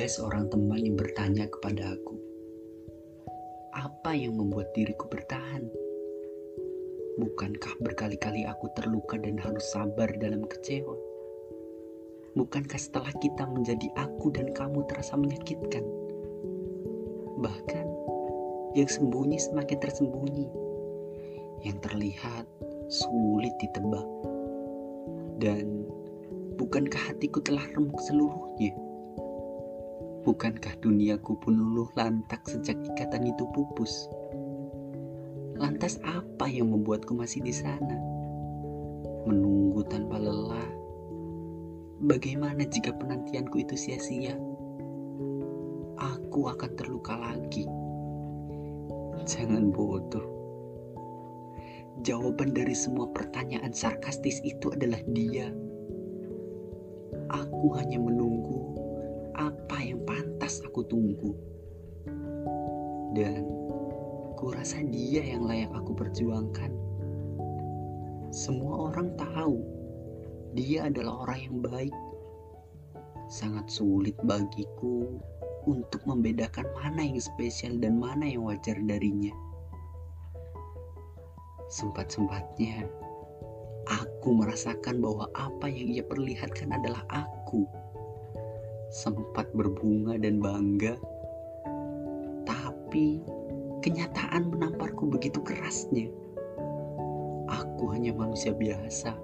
Ada seorang teman yang bertanya kepada aku, "Apa yang membuat diriku bertahan? Bukankah berkali-kali aku terluka dan harus sabar dalam kecewa? Bukankah setelah kita menjadi aku dan kamu terasa menyakitkan? Bahkan yang sembunyi semakin tersembunyi, yang terlihat sulit ditebak, dan bukankah hatiku telah remuk seluruhnya?" Bukankah duniaku pun luluh lantak sejak ikatan itu pupus? Lantas apa yang membuatku masih di sana? Menunggu tanpa lelah. Bagaimana jika penantianku itu sia-sia? Aku akan terluka lagi. Jangan bodoh. Jawaban dari semua pertanyaan sarkastis itu adalah dia. Aku hanya menunggu aku tunggu. Dan kurasa dia yang layak aku perjuangkan. Semua orang tahu dia adalah orang yang baik. Sangat sulit bagiku untuk membedakan mana yang spesial dan mana yang wajar darinya. Sempat-sempatnya aku merasakan bahwa apa yang ia perlihatkan adalah aku sempat berbunga dan bangga, tapi kenyataan menamparku begitu kerasnya. Aku hanya manusia biasa,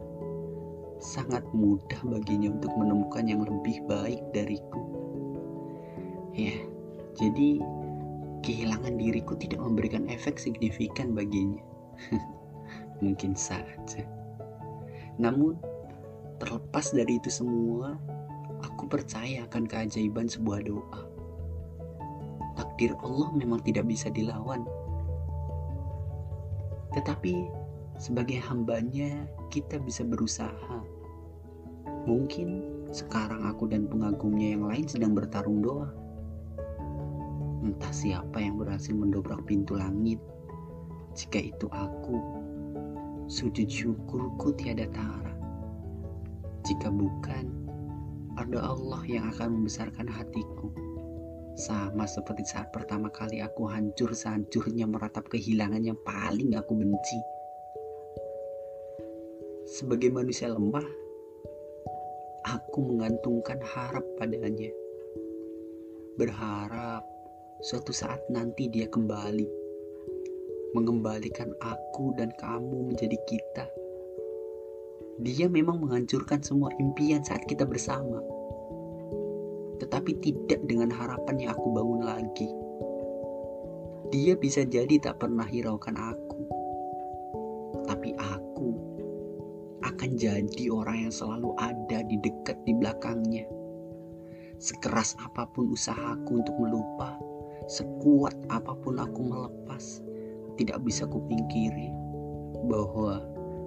sangat mudah baginya untuk menemukan yang lebih baik dariku. Ya, jadi kehilangan diriku tidak memberikan efek signifikan baginya. Mungkin saja. Namun, terlepas dari itu semua, Aku percaya akan keajaiban sebuah doa. Takdir Allah memang tidak bisa dilawan. Tetapi sebagai hambanya kita bisa berusaha. Mungkin sekarang aku dan pengagumnya yang lain sedang bertarung doa. Entah siapa yang berhasil mendobrak pintu langit. Jika itu aku, sujud syukurku tiada tara. Jika bukan, ada Allah yang akan membesarkan hatiku. Sama seperti saat pertama kali aku hancur sehancurnya meratap kehilangan yang paling aku benci. Sebagai manusia lemah, aku mengantungkan harap padanya. Berharap suatu saat nanti dia kembali. Mengembalikan aku dan kamu menjadi kita dia memang menghancurkan semua impian saat kita bersama. Tetapi tidak dengan harapan yang aku bangun lagi. Dia bisa jadi tak pernah hiraukan aku. Tapi aku akan jadi orang yang selalu ada di dekat di belakangnya. Sekeras apa pun usahaku untuk melupa, sekuat apa pun aku melepas, tidak bisa kupingkiri bahwa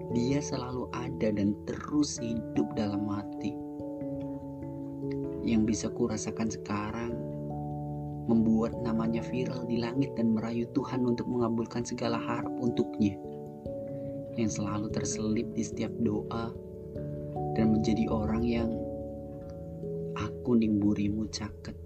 dia selalu ada dan terus hidup dalam hati. Yang bisa kurasakan sekarang membuat namanya viral di langit dan merayu Tuhan untuk mengabulkan segala harap untuknya. Yang selalu terselip di setiap doa dan menjadi orang yang aku nimburimu caket.